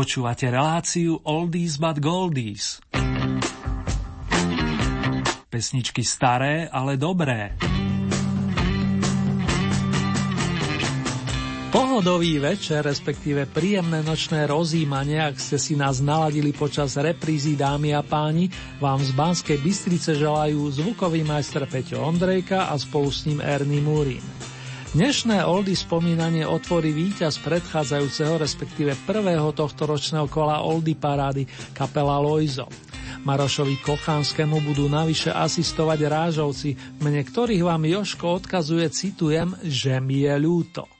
Počúvate reláciu Oldies but Goldies. Pesničky staré, ale dobré. Pohodový večer, respektíve príjemné nočné rozímanie, ak ste si nás naladili počas reprízy dámy a páni, vám z Banskej Bystrice želajú zvukový majster Peťo Ondrejka a spolu s ním Ernie Múrin. Dnešné oldy spomínanie otvorí víťaz predchádzajúceho, respektíve prvého tohto ročného kola oldy parády kapela Loizo. Marošovi Kochanskému budú navyše asistovať rážovci, mene ktorých vám Joško odkazuje, citujem, že mi je ľúto.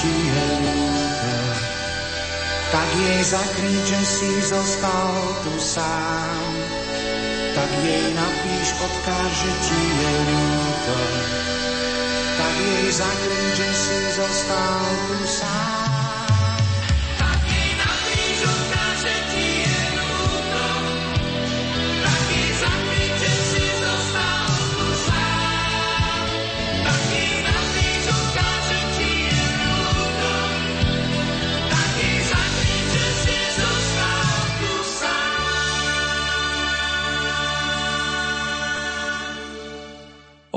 ti je ľúto, tak jej zakrič, že si zostal tu sám. Tak jej napíš, odkáž, že ti ľúto, tak jej zakrič, že si zostal tu sám.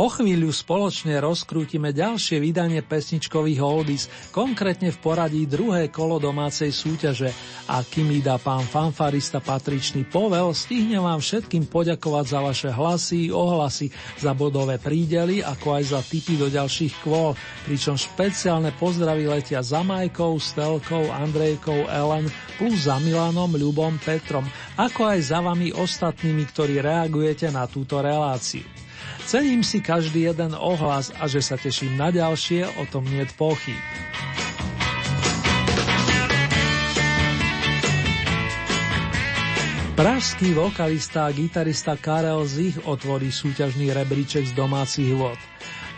O chvíľu spoločne rozkrútime ďalšie vydanie pesničkových oldies, konkrétne v poradí druhé kolo domácej súťaže. A kým mi dá pán fanfarista patričný povel, stihne vám všetkým poďakovať za vaše hlasy, ohlasy, za bodové prídely, ako aj za tipy do ďalších kvôl, pričom špeciálne pozdravy letia za Majkou, Stelkou, Andrejkou, Ellen, plus za Milanom, Ľubom, Petrom, ako aj za vami ostatnými, ktorí reagujete na túto reláciu. Cením si každý jeden ohlas a že sa teším na ďalšie, o tom nie pochyb. Pražský vokalista a gitarista Karel Zich otvorí súťažný rebríček z domácich vod.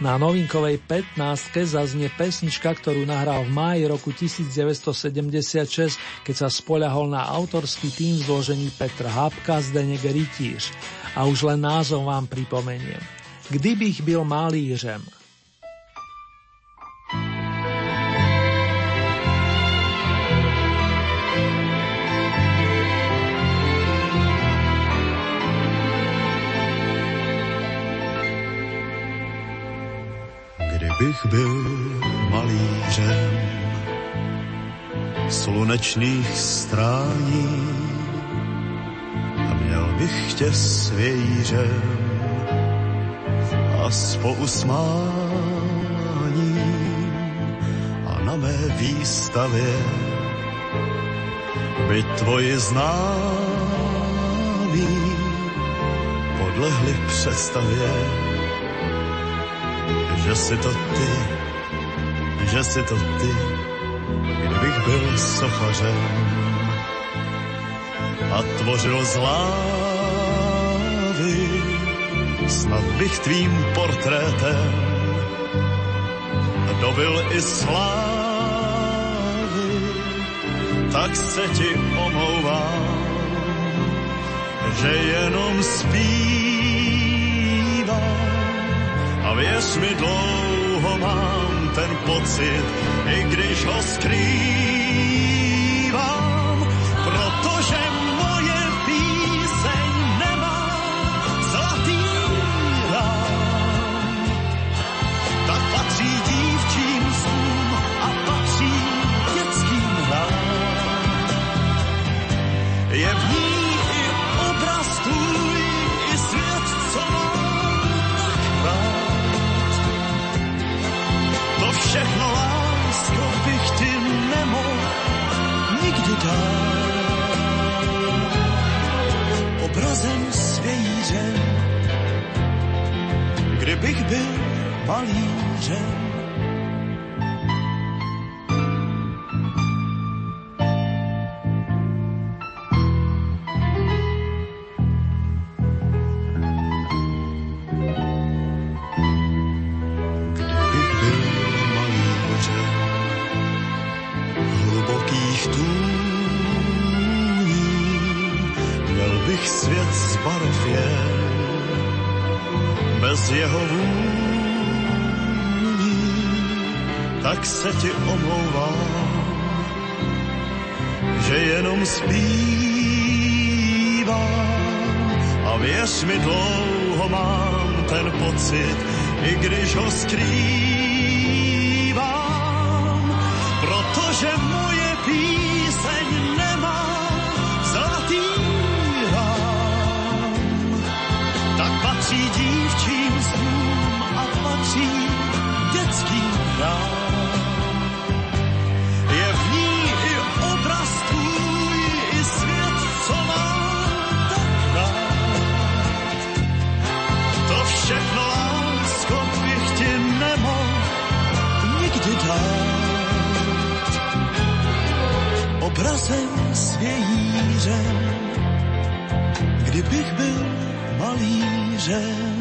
Na novinkovej 15 zaznie pesnička, ktorú nahral v máji roku 1976, keď sa spoľahol na autorský tým zložení Petr Hápka, Zdenek Rytíř. A už len názov vám pripomeniem. Kdybych byl malířem. Kdybych byl malířem slunečných strání a měl bych tě svějířem a s pousmáním a na mé výstavě by tvoji známí podlehli představě, že si to ty, že si to ty, kdybych byl sochařem a tvořil zlá snad bych tvým portrétem dobil i slávy, tak se ti omlouvám, že jenom a věř mi dlouho mám ten pocit, i když ho skrývám, kdybych byl malířem, ti omlouvám, že jenom zpívám. A věř mi dlouho mám ten pocit, i když ho skrývám, protože moje kdybych byl malířem.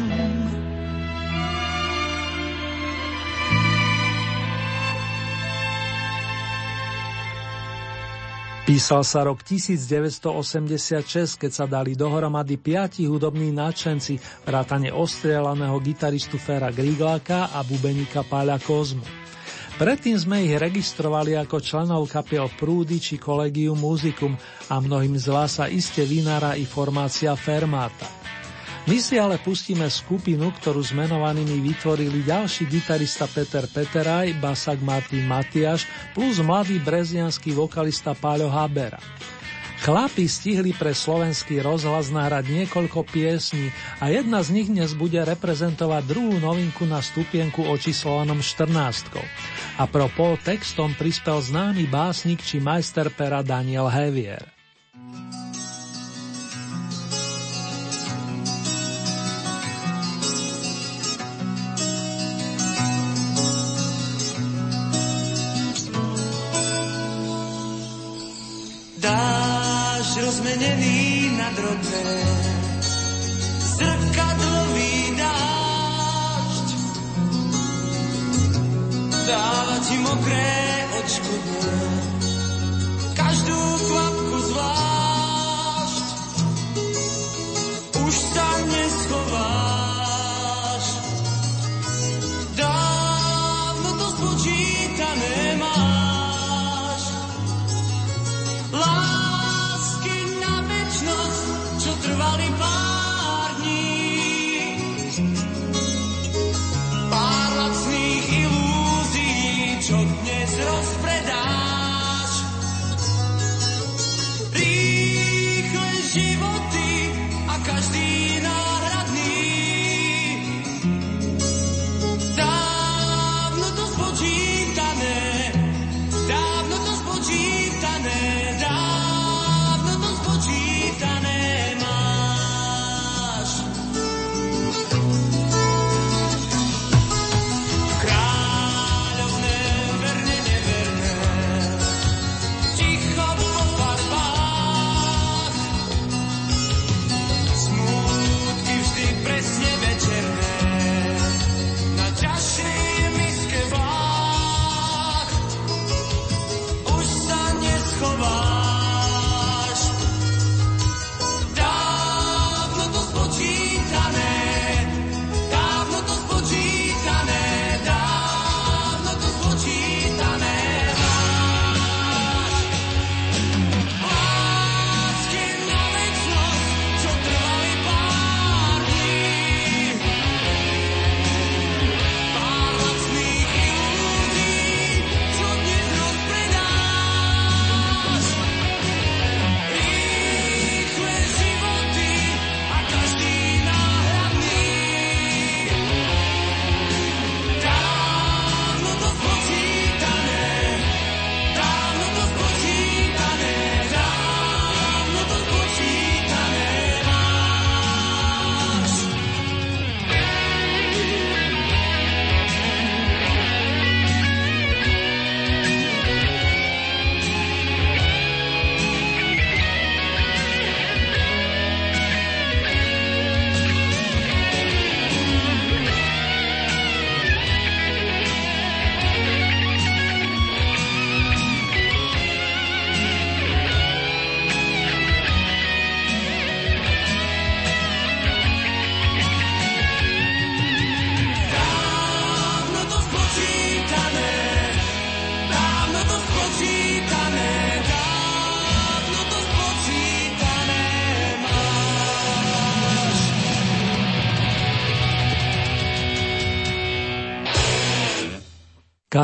Písal sa rok 1986, keď sa dali dohromady piati hudobní náčenci, vrátane ostrielaného gitaristu Fera Grigláka a bubeníka Páľa Kozmu. Predtým sme ich registrovali ako členov kapiel Prúdy či Collegium Musicum a mnohým z vás sa iste vynára i formácia Fermata. My si ale pustíme skupinu, ktorú s menovanými vytvorili ďalší gitarista Peter Peteraj, basak Martin Matiaš plus mladý brezianský vokalista Páľo Habera. Chlapi stihli pre slovenský rozhlas nahrať niekoľko piesní a jedna z nich dnes bude reprezentovať druhú novinku na stupienku očíslovanom 14. A pro textom prispel známy básnik či majster pera Daniel Hevier. Rozmenený na drobné. Zrkadlový dážď dáva ti mokré odškodné. Každú kvapku zvlášť už sa neschováš.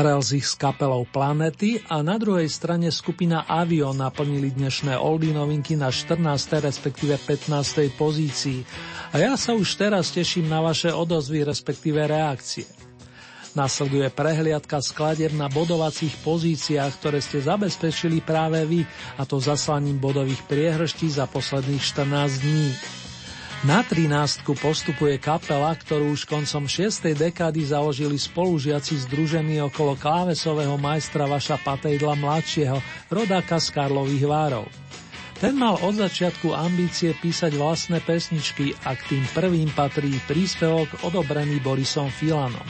Karel z ich s kapelou Planety a na druhej strane skupina Avio naplnili dnešné oldy novinky na 14. respektíve 15. pozícii. A ja sa už teraz teším na vaše odozvy respektíve reakcie. Nasleduje prehliadka skladieb na bodovacích pozíciách, ktoré ste zabezpečili práve vy, a to zaslaním bodových priehrští za posledných 14 dní. Na 13 postupuje kapela, ktorú už koncom 6. dekády založili spolužiaci združení okolo klávesového majstra Vaša Patejdla mladšieho, rodáka z Karlových Várov. Ten mal od začiatku ambície písať vlastné pesničky a k tým prvým patrí príspevok odobrený Borisom Filanom.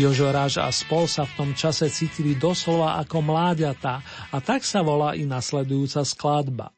Jožo Ráž a spol sa v tom čase cítili doslova ako mláďatá a tak sa volá i nasledujúca skladba.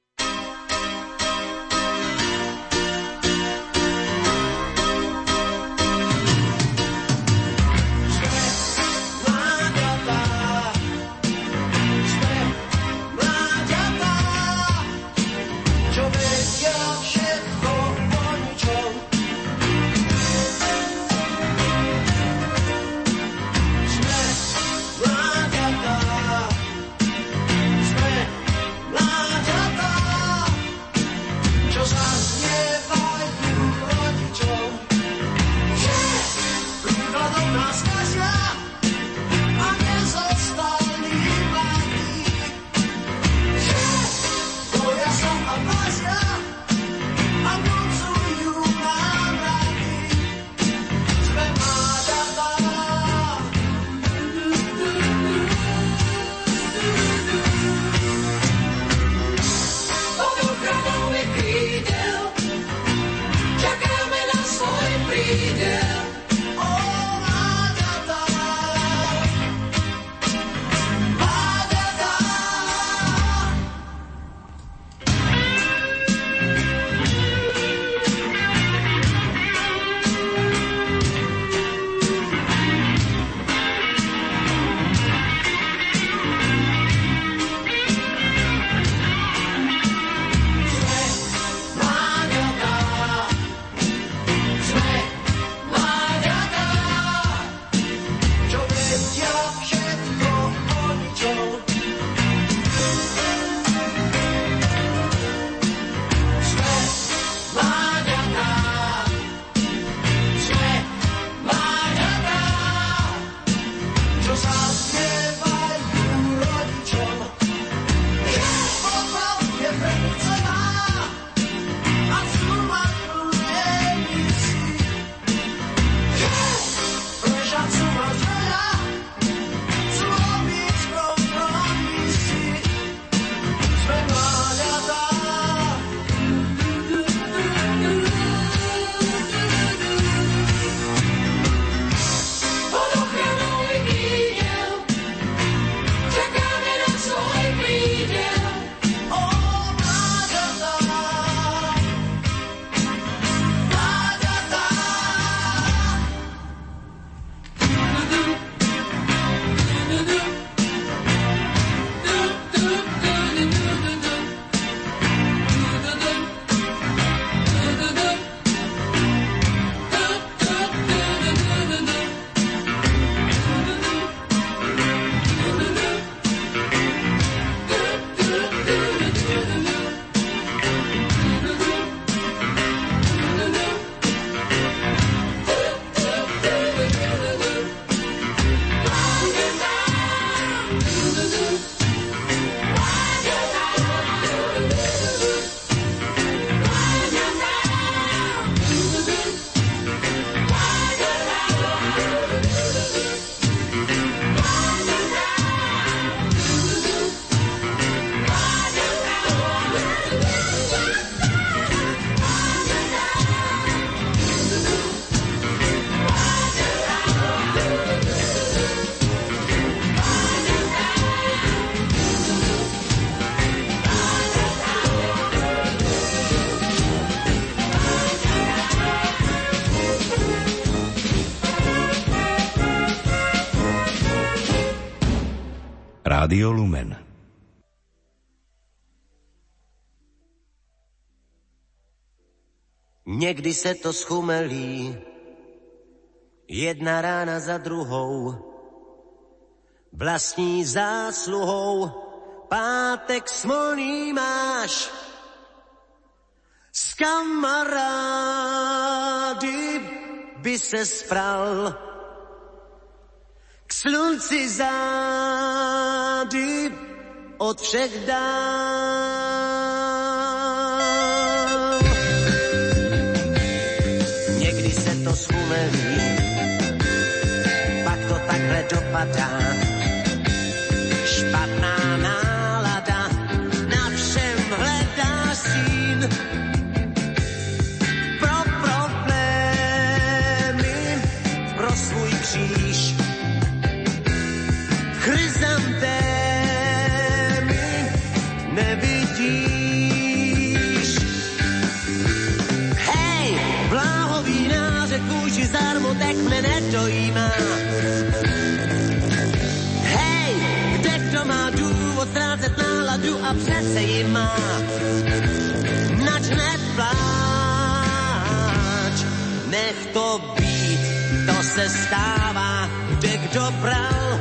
Rádio Lumen. Někdy se to schumelí, jedna rána za druhou, vlastní zásluhou, pátek smolný máš, s kamarády by se spral, k slunci zády od všech dál. Někdy se to schumelí, pak to takhle dopadá. Přece ji má. Nač nepláč, nech to být, to se stává, kde kdo bral,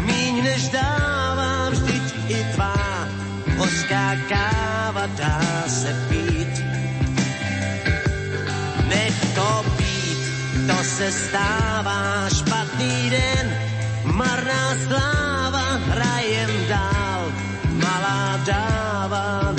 míň než dává, vždyť i tvá hořká káva dá se pít. Nech to být, to se stává, špatný den, marná sláva, malá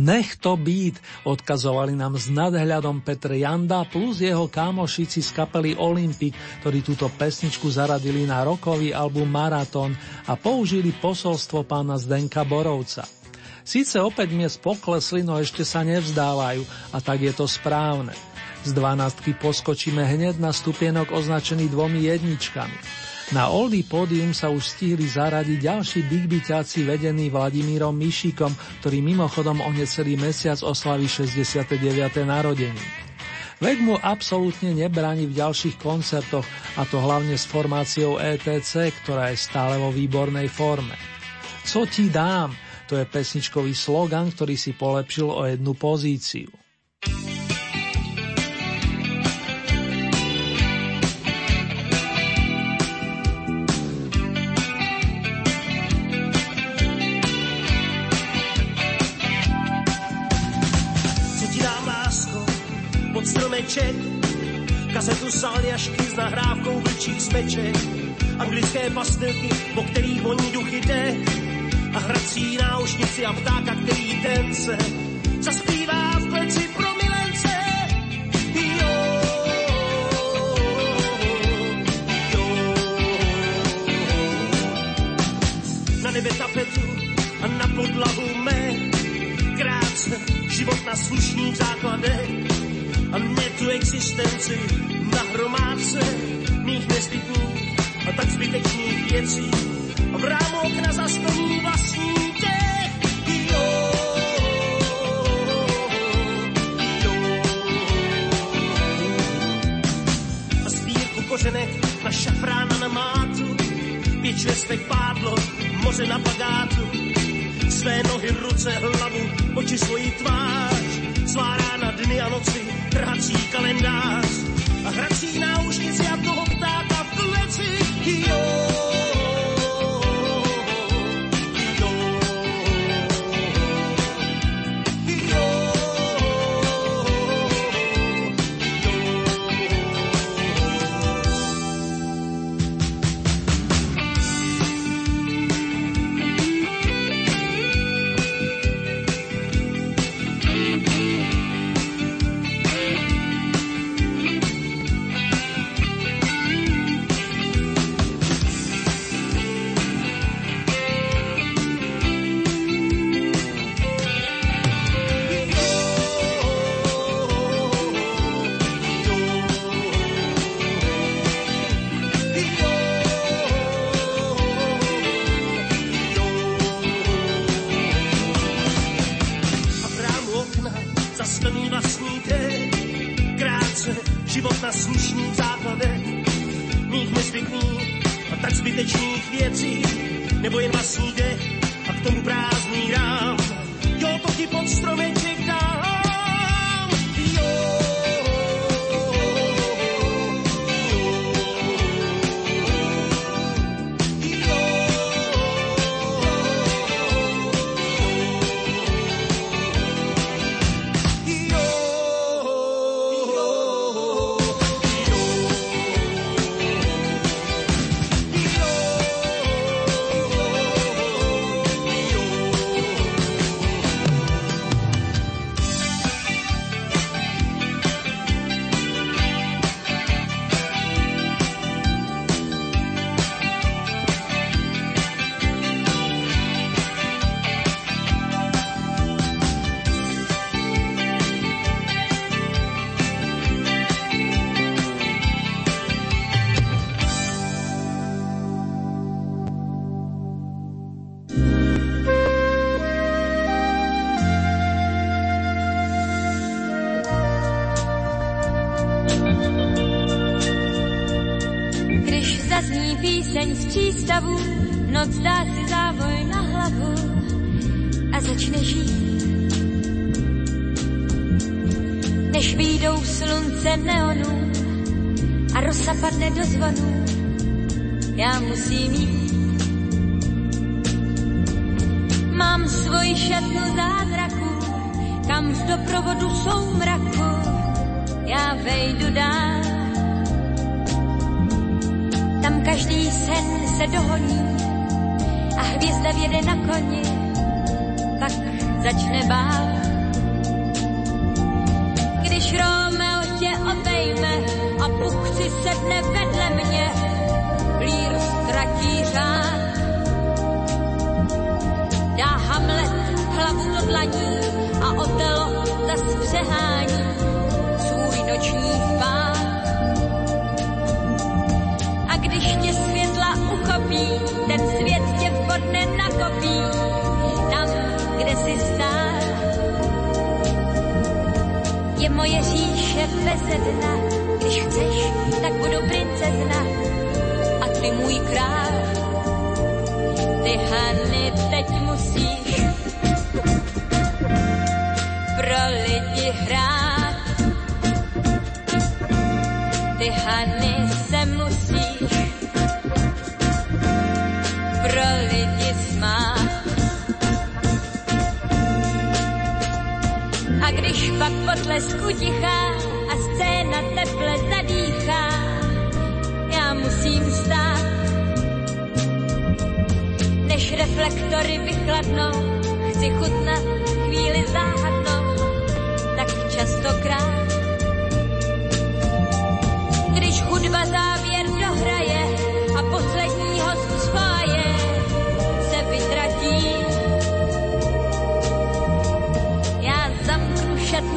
Nech to být, odkazovali nám s nadhľadom Petr Janda plus jeho kámošici z kapely Olympic, ktorí túto pesničku zaradili na rokový album Marathon a použili posolstvo pána Zdenka Borovca. Síce opäť miest poklesli, no ešte sa nevzdávajú a tak je to správne. Z dvanáctky poskočíme hneď na stupienok označený dvomi jedničkami. Na Oldie pódium sa už stihli zaradiť ďalší bigbyťáci vedení Vladimírom Mišikom, ktorý mimochodom o necelý mesiac oslaví 69. narodení. Vek mu absolútne nebráni v ďalších koncertoch, a to hlavne s formáciou ETC, ktorá je stále vo výbornej forme. Co ti dám? To je pesničkový slogan, ktorý si polepšil o jednu pozíciu. Stromeček, kazetu z Aljašky s nahrávkou vlčích smeček, anglické pastilky, po kterých voní duchy jde, a hrací náušnici a ptáka, který ten se zaspívá v pleci pro milence. Jo, jo. Na nebe tapetu a na podlahu mé. Krátce život na slušných základech existenci na hromádce mých nezbytných a tak zbytečných věcí. A v rámu okna zaskoní vlastní dechy. Oh. kořenek na šafrána na mátu, pěčuje svek pádlo, moře na bagátu. Své nohy, ruce, hlavu, oči svojí tvář, svárá na dny a noci, trhací kalendář a hrací náušnici a toho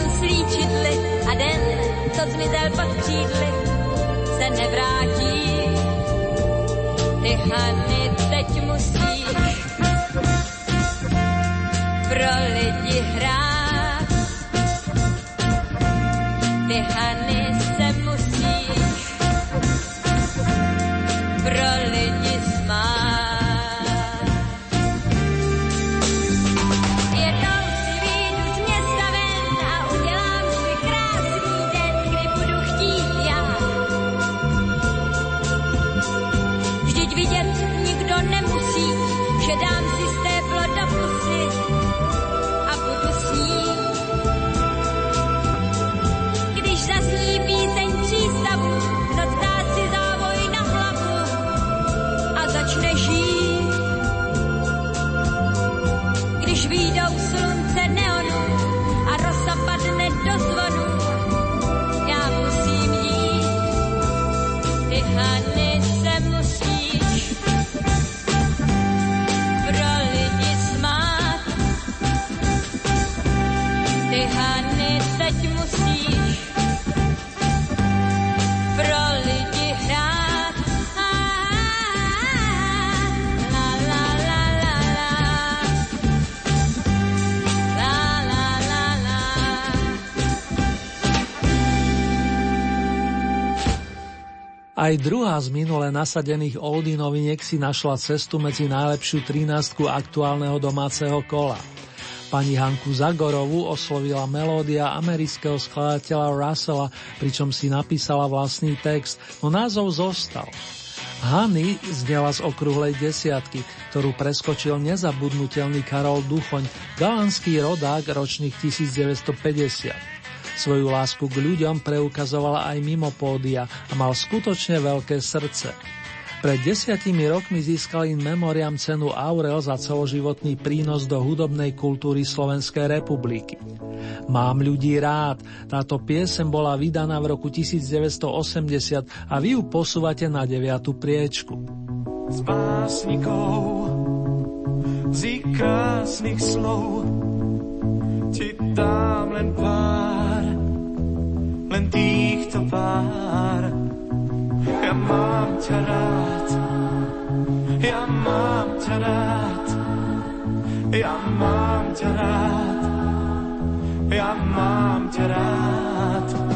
s a den, co zmizel pod křídly, se nevrátí. Ty hany teď musí pro lidi hrát. Ty hany Aj druhá z minule nasadených oldy noviniek si našla cestu medzi najlepšiu 13 aktuálneho domáceho kola. Pani Hanku Zagorovú oslovila melódia amerického skladateľa Russella, pričom si napísala vlastný text, no názov zostal. Hany znela z okrúhlej desiatky, ktorú preskočil nezabudnutelný Karol Duchoň, galanský rodák ročných 1950. Svoju lásku k ľuďom preukazovala aj mimo pódia a mal skutočne veľké srdce. Pred desiatimi rokmi získal in memoriam cenu Aurel za celoživotný prínos do hudobnej kultúry Slovenskej republiky. Mám ľudí rád, táto piesem bola vydaná v roku 1980 a vy ju posúvate na 9. priečku. s básnikov, z ich krásnych slov ti dám len pár, len týchto pár. Ja mám ťa rád, ja mám ťa rád, ja mám ťa rád, ja mám ťa rád. Áno,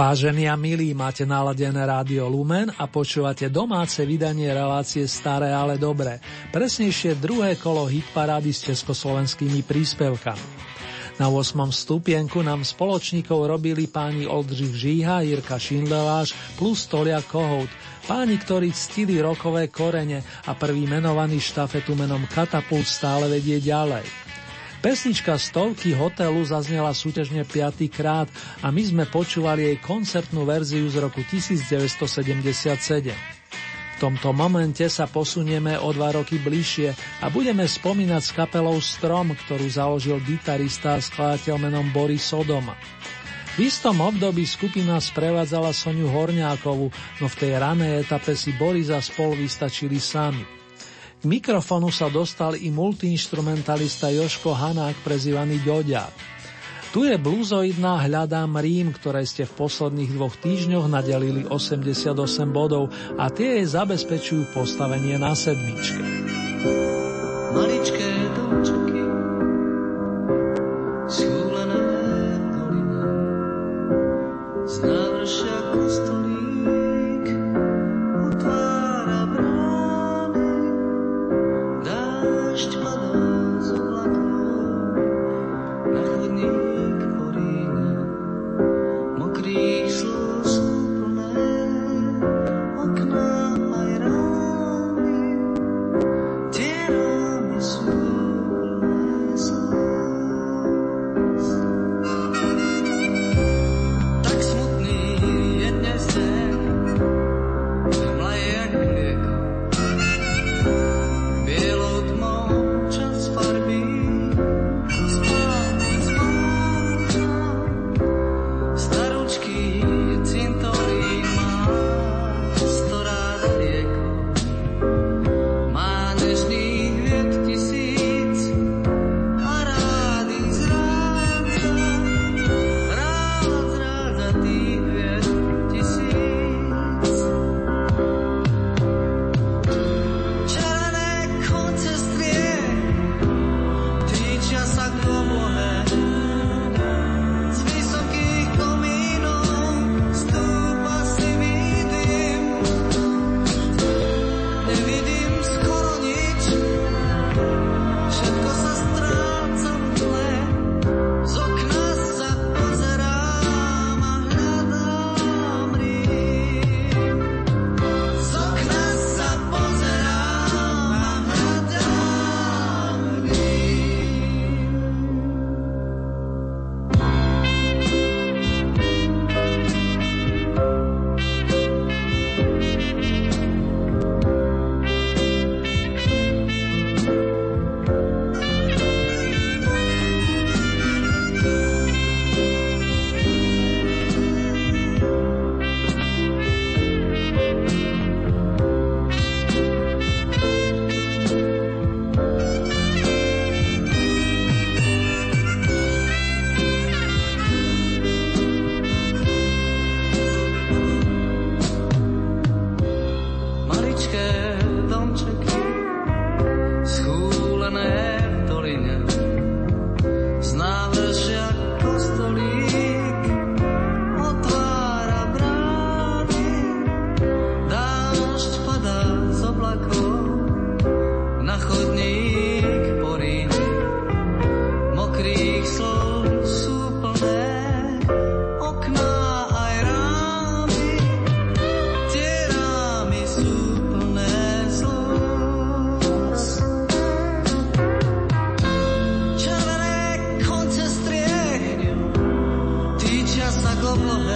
Vážení a milí, máte naladené rádio Lumen a počúvate domáce vydanie relácie Staré, ale dobré. Presnejšie druhé kolo hitparády s československými príspevkami. Na 8. stupienku nám spoločníkov robili páni Oldřich Žíha, Jirka Šindleláš plus Tolia Kohout, páni, ktorí ctili rokové korene a prvý menovaný štafetu menom Katapult stále vedie ďalej. Pesnička Stovky hotelu zaznela súťažne piatýkrát a my sme počúvali jej koncertnú verziu z roku 1977. V tomto momente sa posunieme o dva roky bližšie a budeme spomínať s kapelou Strom, ktorú založil gitarista a skladateľ menom Boris Sodoma. V istom období skupina sprevádzala Soniu Horňákovu, no v tej ranej etape si Boris a spol vystačili sami. K mikrofonu sa dostal i multiinstrumentalista Joško Hanák, prezývaný Ďoďák. Tu je bluzoidná Hľadám Rím, ktoré ste v posledných dvoch týždňoch nadelili 88 bodov a tie jej zabezpečujú postavenie na sedmičke. Maličké domčeky, schúlené v doline, z návršia kostolík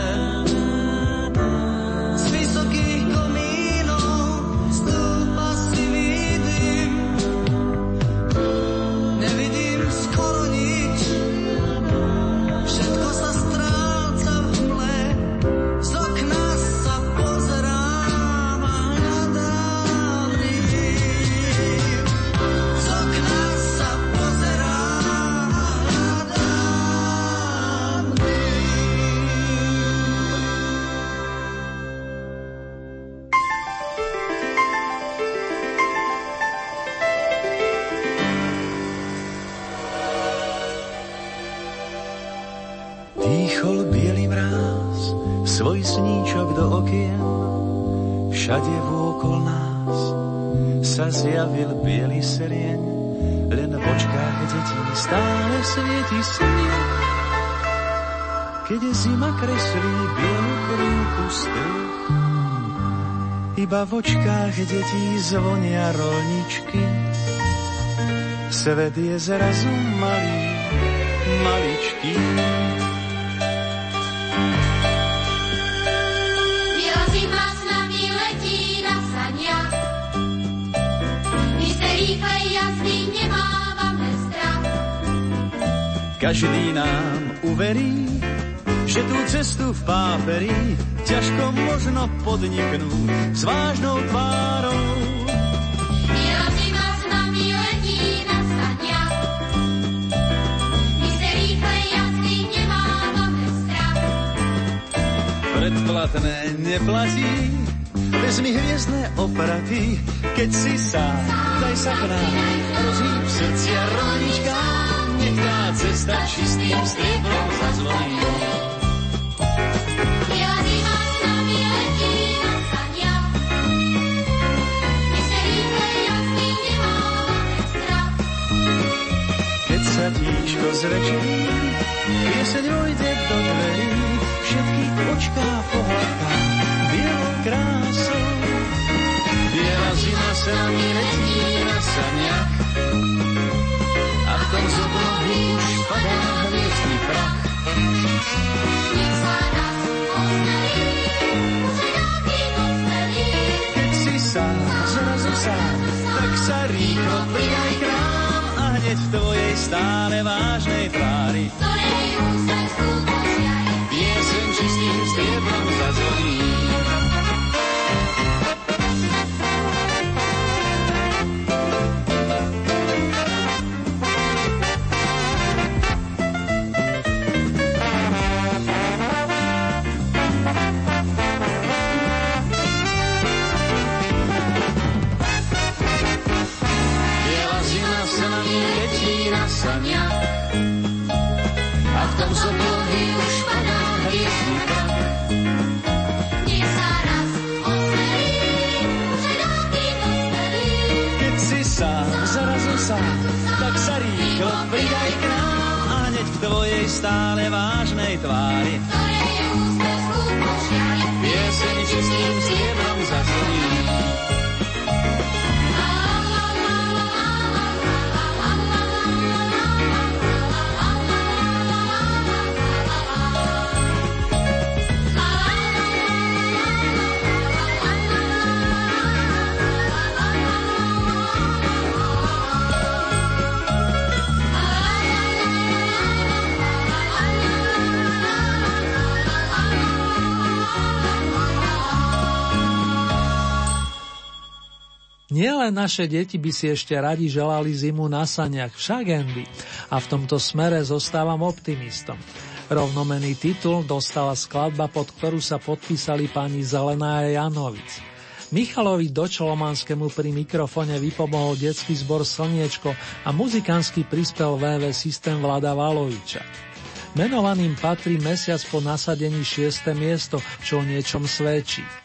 man. Iba v očkách detí zvonia rolničky. Svet je zrazu malý, maličký. Zima s nami letí na saniach. My tej rýchlej jazdy nemávame strach. Každý nám uverí, že tú cestu v páperi ťažko možno podniknúť s vážnou tvárou. Biela zima s nami letí na saniach. My z tej rýchlej jazdy nemávame strach. Predplatné neplatí, vezmi hviezdne opraty, keď si sám, daj sa k nám, rozhýb srdcia rovničkám, nech tá cesta čistým striebrom zazvoní. Tíško zväčší, pieseň vojde do dverí, všetky očká pohľadká bielou krásou. Biela zima sa nami letí na saniach a v tom z oblohy už padá hviezdny prach. Si sám, zrazu sám, tak sa rýchlo pridaj k nám a hneď v tvojej stále vážnej tvári Ktorej úsmev skúpočiaj. Nielen naše deti by si ešte radi želali zimu na saniach, však Andy. A v tomto smere zostávam optimistom. Rovnomený titul dostala skladba, pod ktorú sa podpísali pani Zelená Janovic. Michalovi Dočolomanskému pri mikrofone vypomohol detský zbor Slniečko a muzikánsky prispel VV systém Vlada Valoviča. Menovaným patrí mesiac po nasadení 6. miesto, čo o niečom svedčí.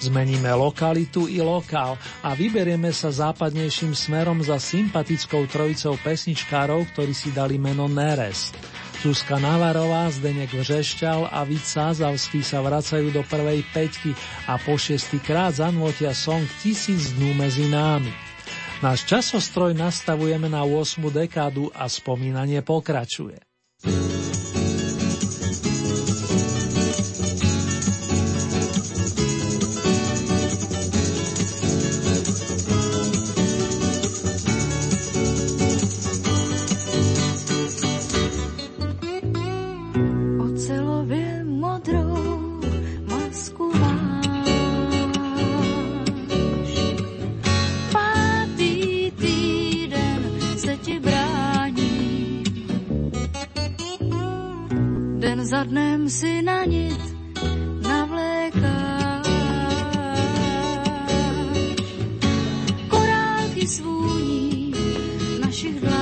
Zmeníme lokalitu i lokál a vyberieme sa západnejším smerom za sympatickou trojicou pesničkárov, ktorí si dali meno Nerest. Zuzka Navarová, Zdenek Vřešťal a Vid Sázavský sa vracajú do prvej peťky a po šestýkrát zanvotia song Tisíc dnú medzi námi. Náš časostroj nastavujeme na 8. dekádu a spomínanie pokračuje. Ocelově našich dlaní.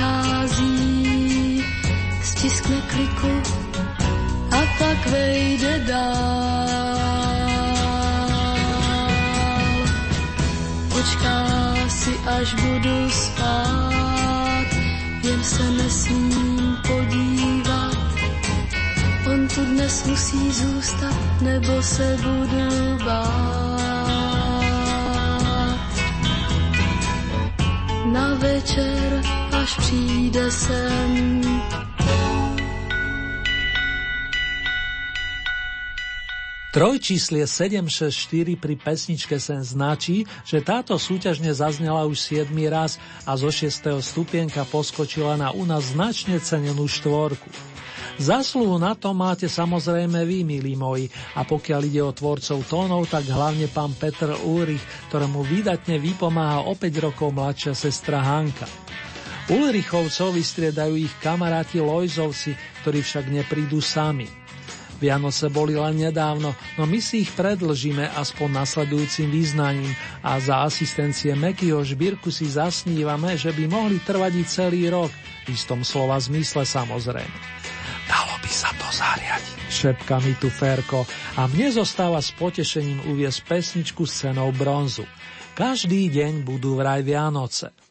Přichází, stiskne kliku a tak vejde dál. Počká si, až budu spát, jen se nesmím podívat. On tu dnes musí zůstat, nebo se budu bát. Na večer, až přijde sem, Trojčíslie 764 pri pesničke sen značí, že táto súťažne zaznela už 7 raz a zo 6. stupienka poskočila na u nás značne cenenú štvorku. Zasluhu na to máte samozrejme vy, milí moji, a pokiaľ ide o tvorcov tónov, tak hlavne pán Petr Ulrich, ktorému výdatne vypomáha o 5 rokov mladšia sestra Hanka. Ulrichovcov vystriedajú ich kamaráti Lojzovci, ktorí však neprídu sami. Vianoce boli len nedávno, no my si ich predlžíme aspoň nasledujúcim význaním a za asistencie Mekyho Žbírku si zasnívame, že by mohli trvať i celý rok, v istom slova zmysle samozrejme. Dalo by sa to zariadiť, šepka mi tu Ferko a mne zostáva s potešením uviesť pesničku s cenou bronzu. Každý deň budú vraj Vianoce.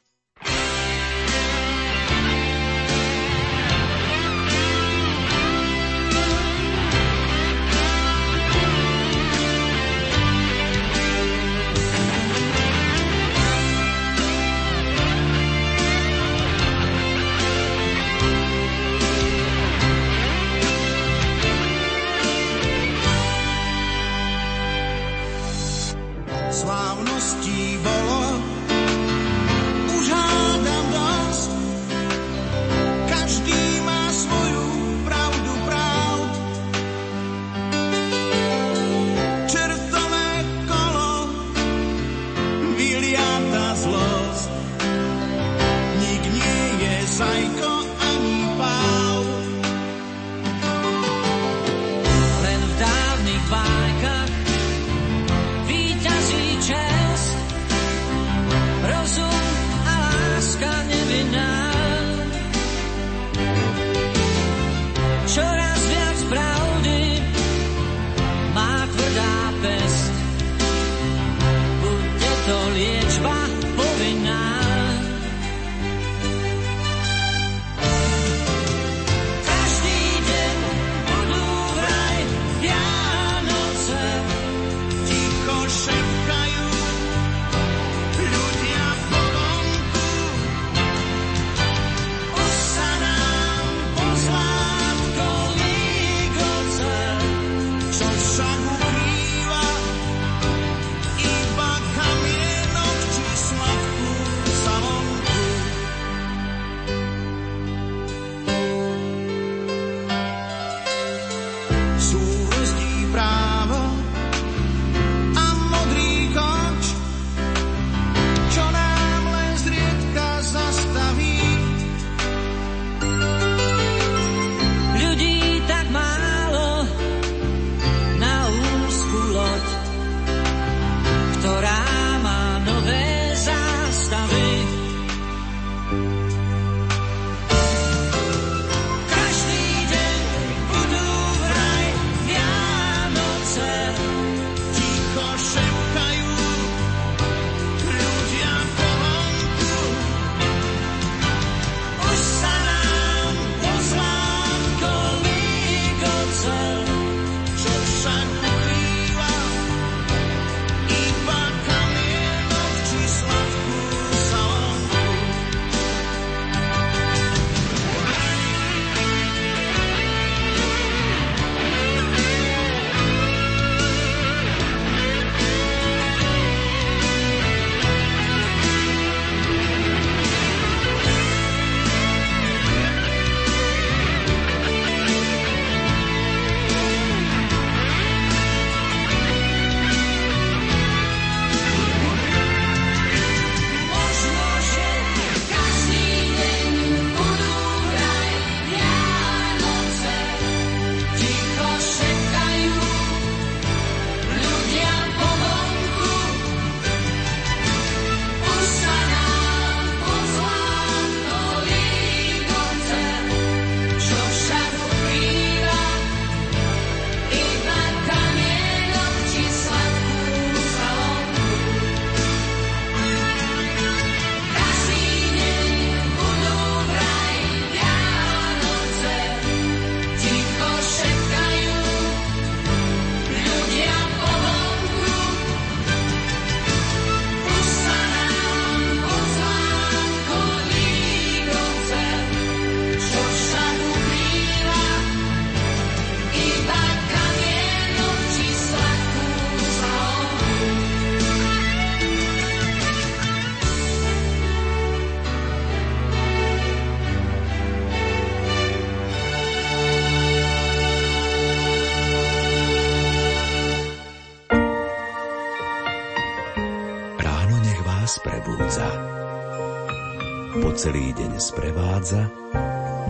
Sprevádza,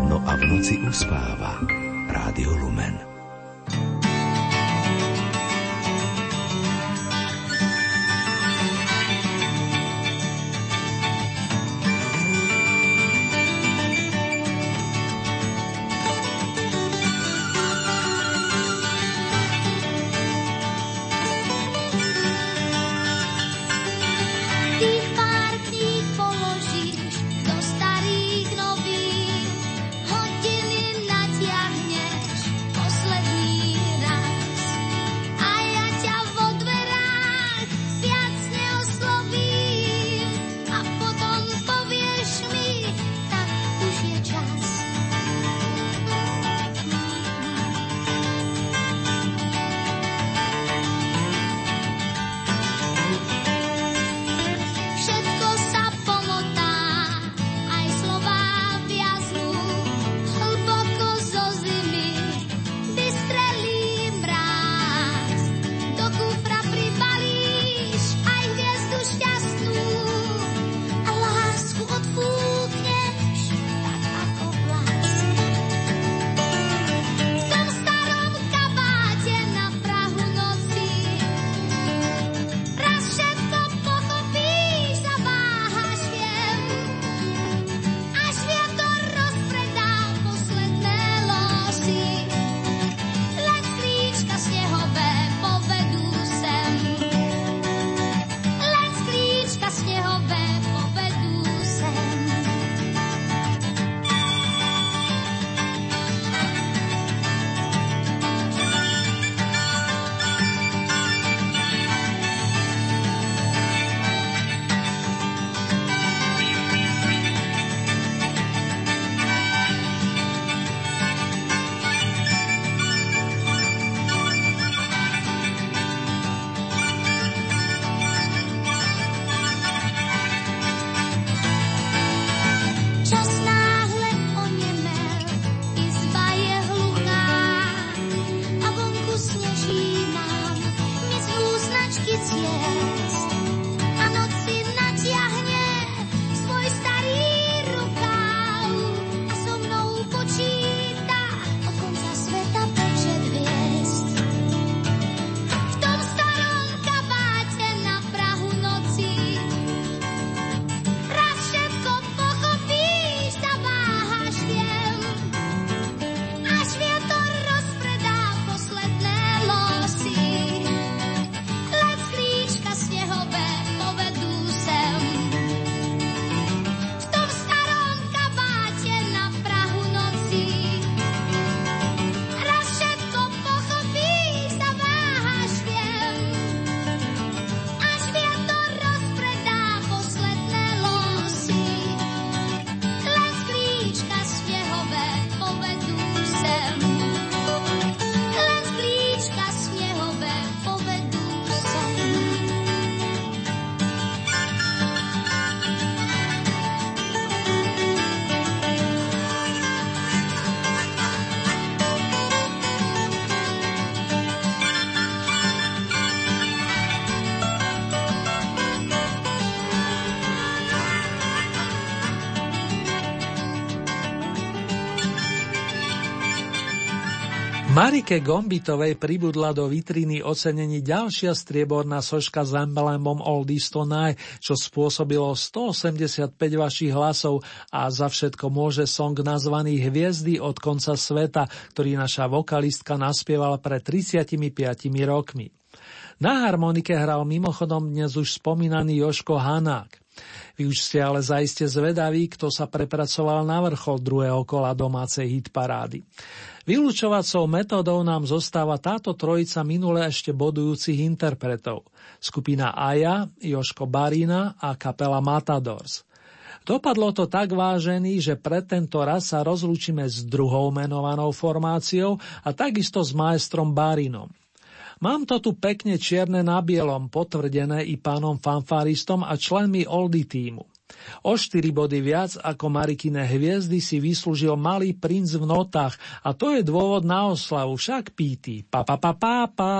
no a v noci uspáva. Marike Gombitovej pribudla do vitriny ocenení ďalšia strieborná soška s emblémom Oldies Tonight, čo spôsobilo 185 vašich hlasov a za všetko môže song nazvaný Hviezdy od konca sveta, ktorý naša vokalistka naspievala pred 35 rokmi. Na harmonike hral mimochodom dnes už spomínaný Joško Hanák. Vy už ste ale zaiste zvedaví, kto sa prepracoval na vrchol druhého kola domácej hitparády. Vylúčovacou metódou nám zostáva táto trojica minule ešte bodujúcich interpretov. Skupina Aja, Joško Barina a kapela Matadors. Dopadlo to tak vážený, že pre tento raz sa rozlúčime s druhou menovanou formáciou a takisto s maestrom Barinom. Mám to tu pekne čierne na bielom, potvrdené i pánom fanfaristom a členmi Oldy týmu. O 4 body viac ako Marikine hviezdy si vyslúžil malý princ v notách a to je dôvod na oslavu, však píti. Pa, pa, pa, pa, pa.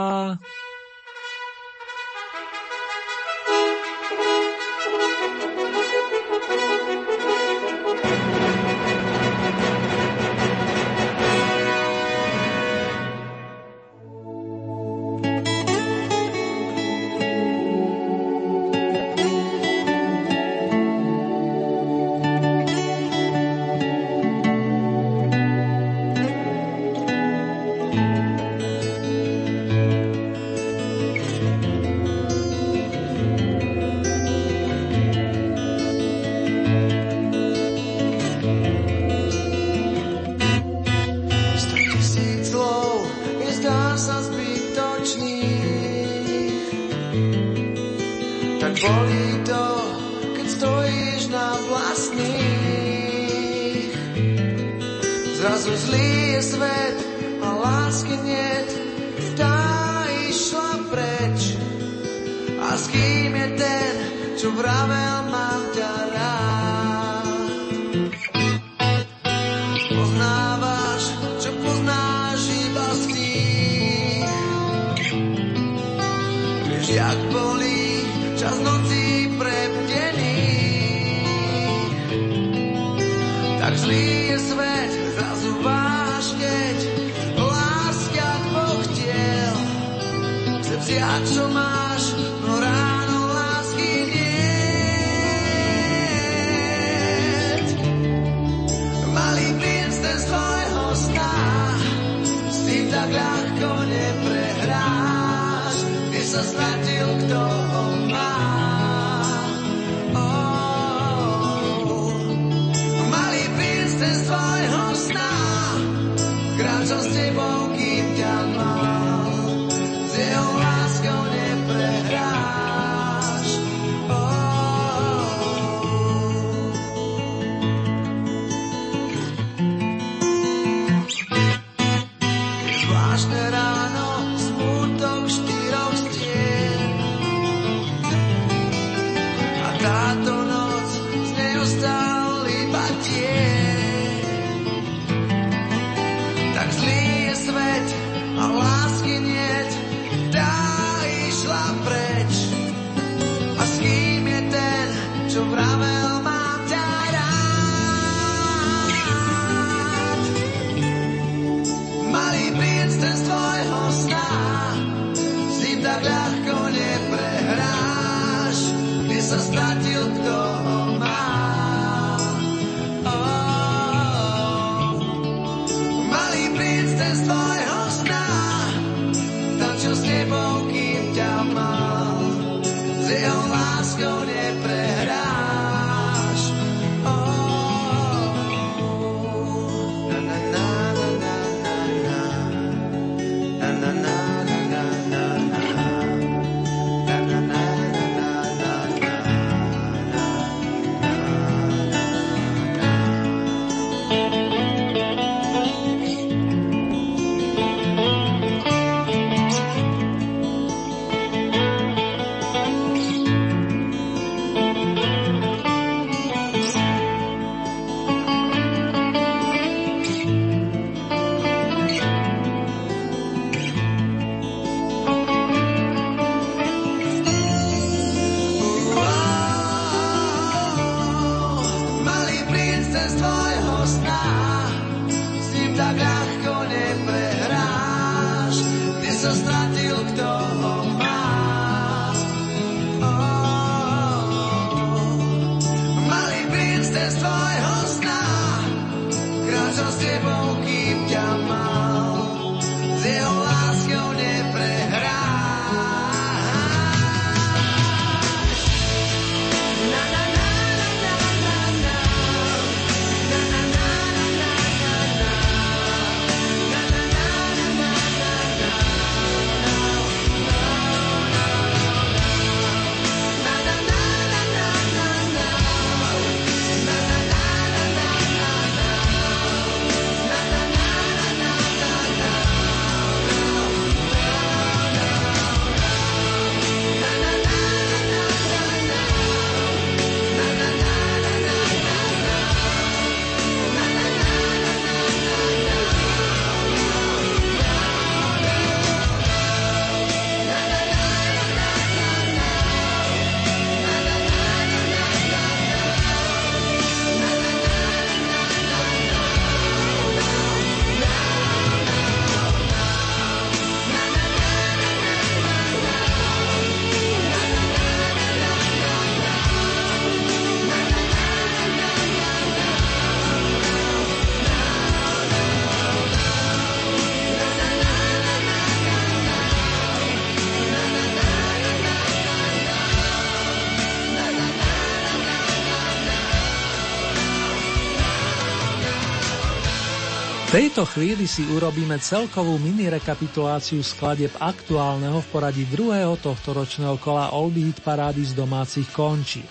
Tejto chvíli si urobíme celkovú mini rekapituláciu skladieb aktuálneho v poradí druhého tohto ročného kola Olby Hit parády z domácich končí.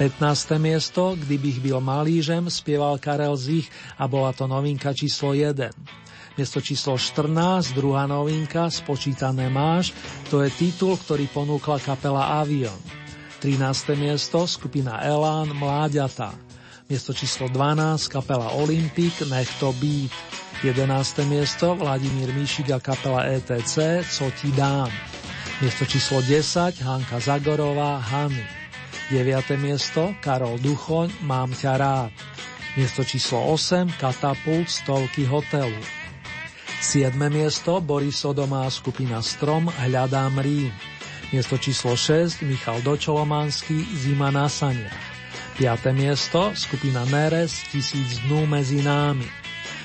15. miesto, Kdybych byl malížem, spieval Karel Zich a bola to novinka číslo 1. Miesto číslo 14, druhá novinka, Spočítané máš, to je titul, ktorý ponúkla kapela Avion. 13. miesto, skupina Elán, Mláďata. Miesto číslo 12, kapela Olympic, Nech to být. 11. miesto, Vladimír Míšik a kapela ETC, Co ti dám. Miesto číslo 10, Hanka Zagorová, Hany. 9. miesto Karol Duchoň Mám ťa rád. Miesto číslo 8 Katapult Stovky hotelu. 7. miesto Boris Odomá skupina Strom Hľadám Rím. Miesto číslo 6 Michal Dočolomanský Zima na saniach. 5. miesto skupina Neres Tisíc dnú medzi námi.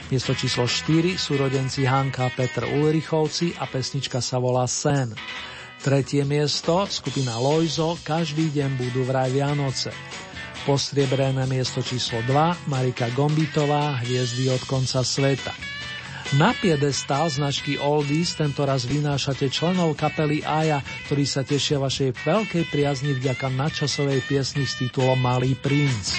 Miesto číslo 4 sú rodenci Hanka Petr Ulrichovci a pesnička sa volá Sen. Tretie miesto, skupina Lojzo, každý deň budú vraj Vianoce. Postriebrené miesto číslo 2, Marika Gombitová, Hviezdy od konca sveta. Na piedestál značky Oldies tento raz vynášate členov kapely Aja, ktorí sa tešia vašej veľkej priazni vďaka nadčasovej piesni s titulom Malý princ.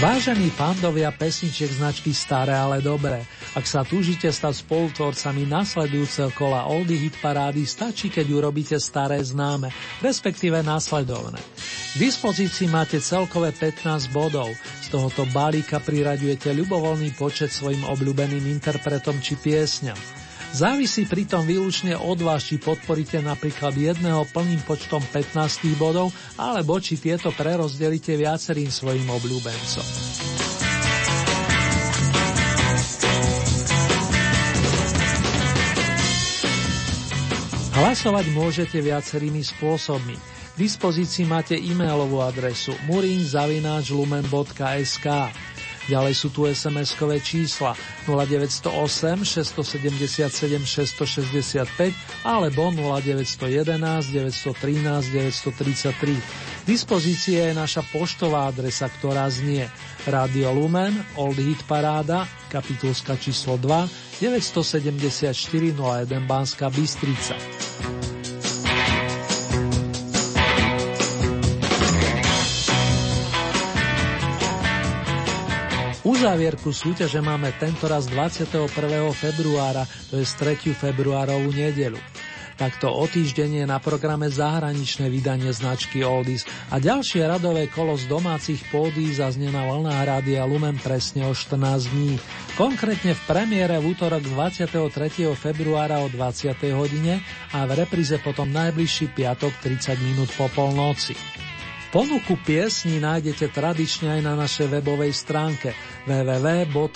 Vážení pandovia pesničiek značky Staré, ale dobré, ak sa túžite stať spolutvorcami nasledujúceho kola Oldy Hit Parády, stačí, keď urobíte staré známe, respektíve následovné. V dispozícii máte celkové 15 bodov, z tohoto balíka priraďujete ľubovoľný počet svojim obľúbeným interpretom či piesňam. Závisí pritom výlučne od vás, či podporíte napríklad jedného plným počtom 15 bodov, alebo či tieto prerozdelíte viacerým svojim obľúbencom. Hlasovať môžete viacerými spôsobmi. V dispozícii máte e-mailovú adresu murinzavináčlumen.sk Ďalej sú tu SMS-kové čísla 0908 677 665 alebo 0911 913 933. V dispozícii je naša poštová adresa, ktorá znie Radio Lumen, Old Hit Paráda, kapitulska číslo 2, 974 01 Banská Bystrica. Uzávierku súťaže máme tentoraz 21. februára, to je 3. februárovú nedelu. Takto o týždeň je na programe zahraničné vydanie značky Oldies a ďalšie radové kolo z domácich pódy zaznie na vlnách Rádia Lumen presne o 14 dní. Konkrétne v premiére v útorok 23. februára o 20. hodine a v repríze potom najbližší piatok 30 minút po polnoci. Ponuku piesní nájdete tradične aj na našej webovej stránke www.lumen.sk.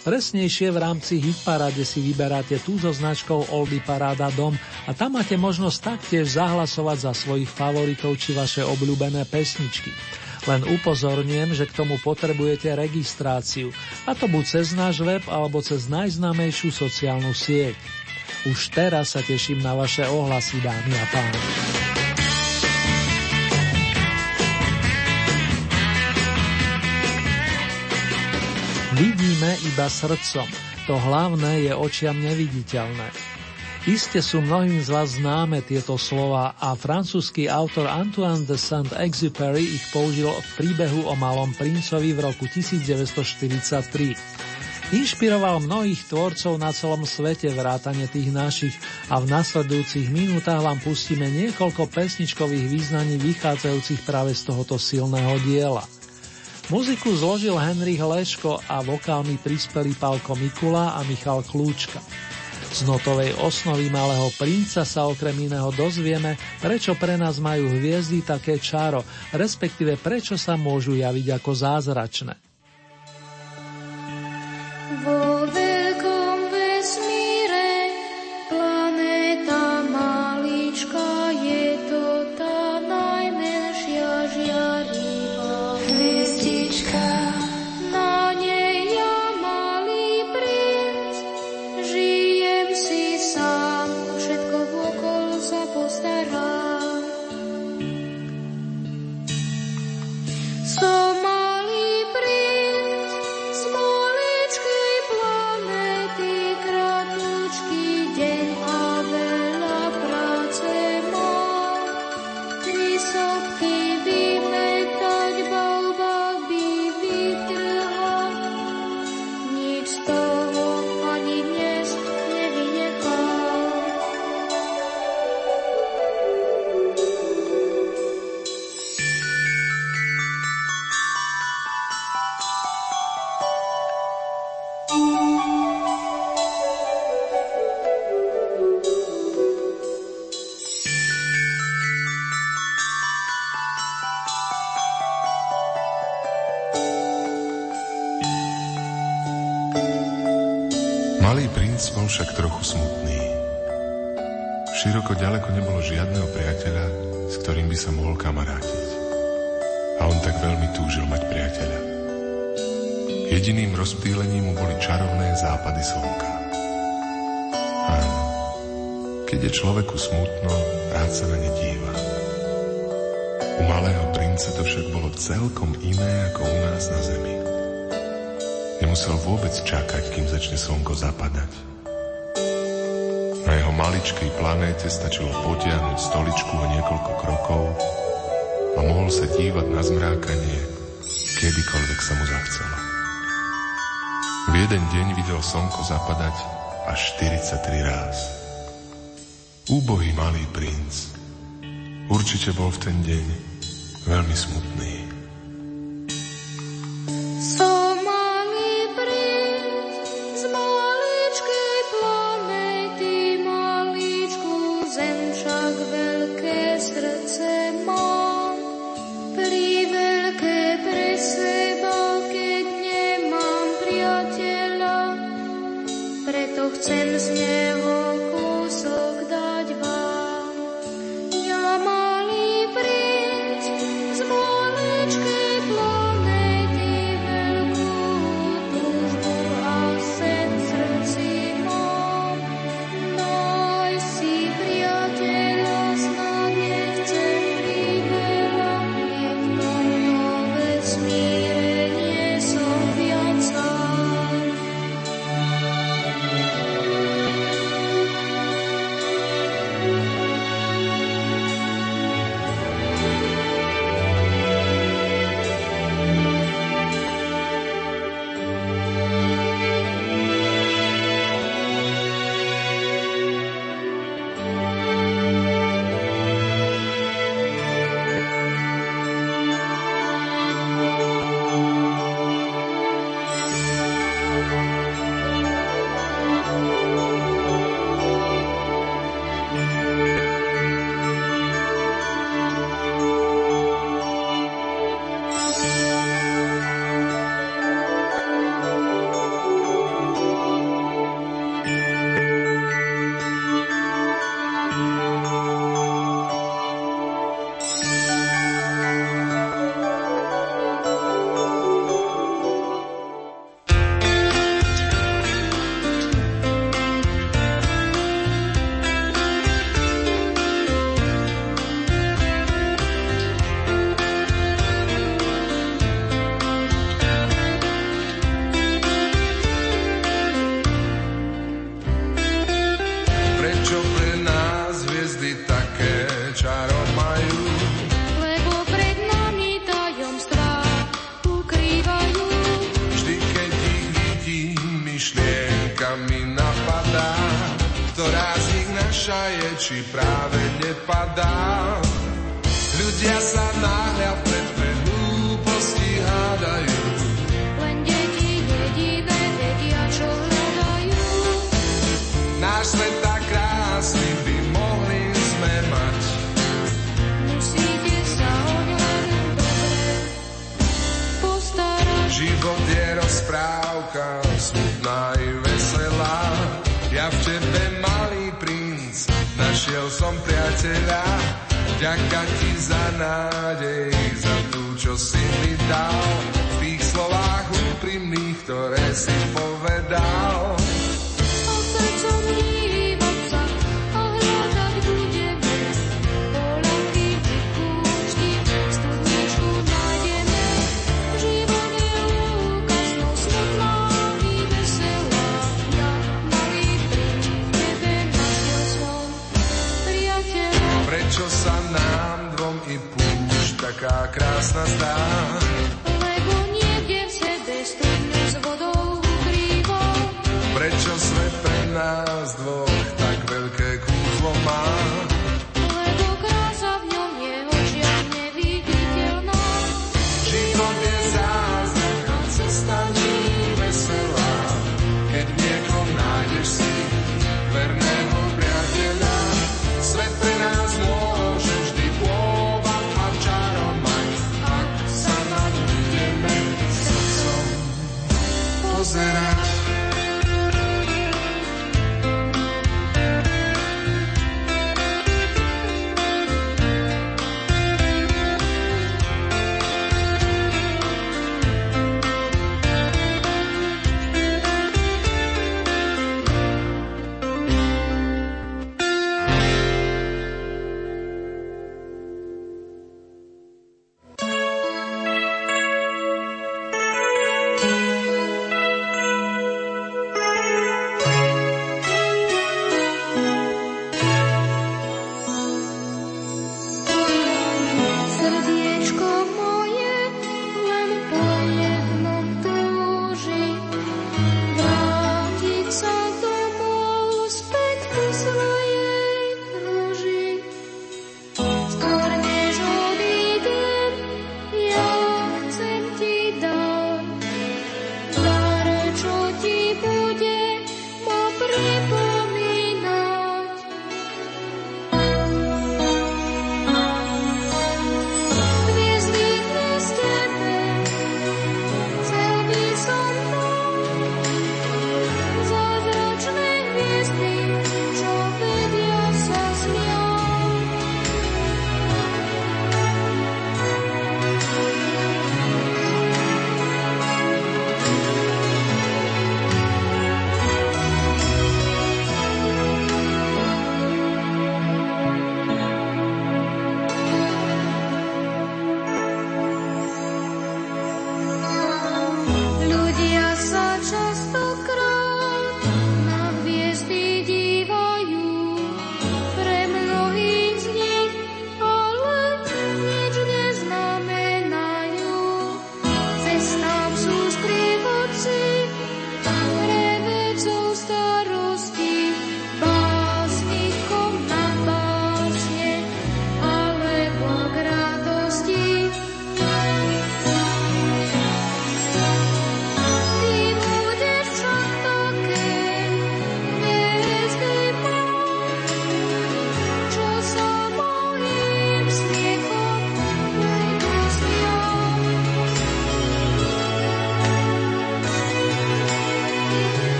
Presnejšie v rámci Hitparade si vyberáte tú so značkou Oldy Paráda Dom a tam máte možnosť taktiež zahlasovať za svojich favoritov či vaše obľúbené pesničky. Len upozorňujem, že k tomu potrebujete registráciu, a to buď cez náš web alebo cez najznámejšiu sociálnu sieť. Už teraz sa teším na vaše ohlasy, dámy a páni. Vidíme iba srdcom, to hlavné je očiam neviditeľné. Iste sú mnohým z vás známe tieto slova a francúzsky autor Antoine de Saint-Exupéry ich použil v príbehu o malom princovi v roku 1943. Inšpiroval mnohých tvorcov na celom svete vrátane tých našich a v nasledujúcich minútach vám pustíme niekoľko pesničkových význaní vychádzajúcich práve z tohoto silného diela. Muziku zložil Henry Leško a vokálmi prispeli Pálko Mikula a Michal Klúčka. Z notovej osnovy Malého princa sa okrem iného dozvieme, prečo pre nás majú hviezdy také čaro, respektíve prečo sa môžu javiť ako zázračné. Vo veľkom planéta malička je to najmenšia žiarivá sky. však trochu smutný. Široko ďaleko nebolo žiadneho priateľa, s ktorým by sa mohol kamarátiť. A on tak veľmi túžil mať priateľa. Jediným rozptýlením mu boli čarovné západy slnka. Áno, keď je človeku smutno, rád sa na ne díva. U malého prince to však bolo celkom iné ako u nás na zemi. Nemusel vôbec čakať, kým začne slnko zapadať maličkej planéte stačilo potiahnuť stoličku o niekoľko krokov a mohol sa dívať na zmrákanie, kedykoľvek sa mu zachcelo. V jeden deň videl slnko zapadať až 43 ráz. Úbohý malý princ. Určite bol v ten deň veľmi smutný.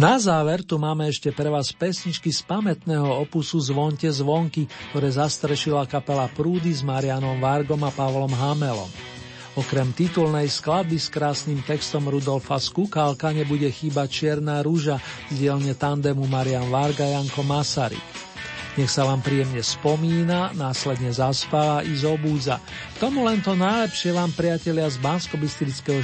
Na záver tu máme ešte pre vás pesničky z pamätného opusu Zvonte zvonky, ktoré zastrešila kapela Prúdy s Marianom Vargom a Pavlom Hamelom. Okrem titulnej skladby s krásnym textom Rudolfa Skúkalka nebude chýbať Čierna rúža z dielne tandemu Marian Varga Janko Masaryk. Nech sa vám príjemne spomína, následne zaspáva i zobúdza. Tomu len to najlepšie vám priatelia z bansko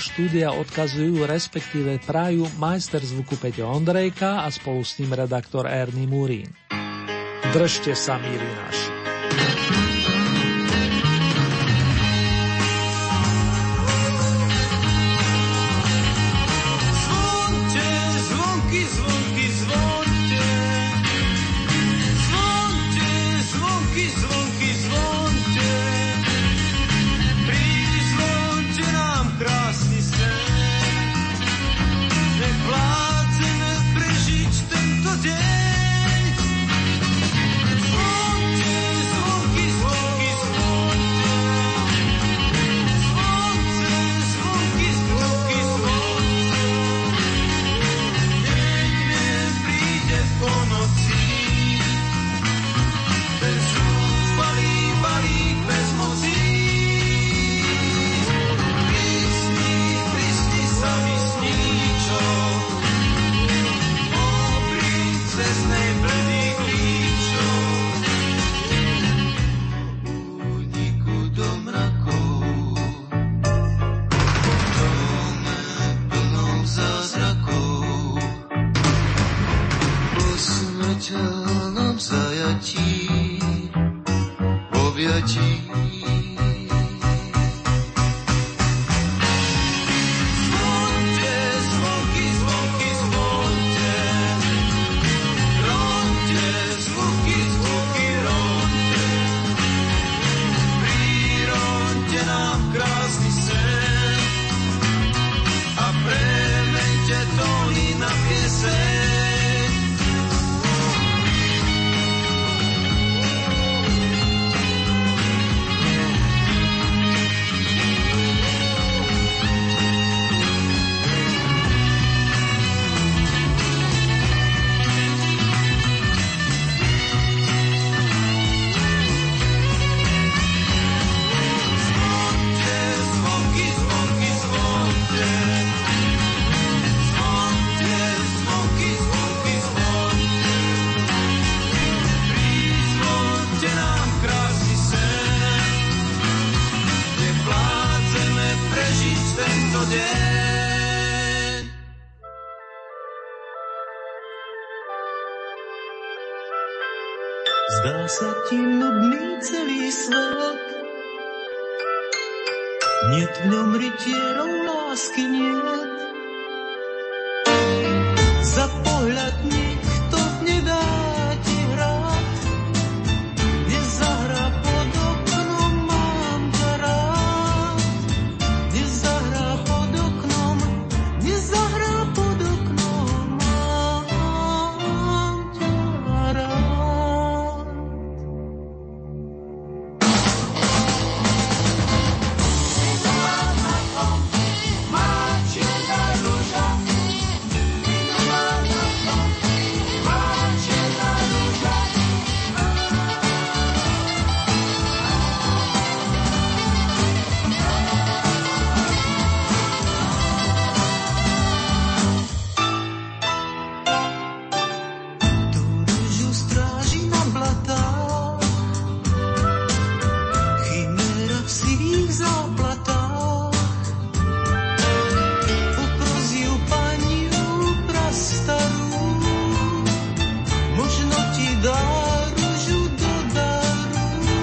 štúdia odkazujú, respektíve prajú majster zvuku Peťo Ondrejka a spolu s ním redaktor Ernie Murín. Držte sa, míri naši.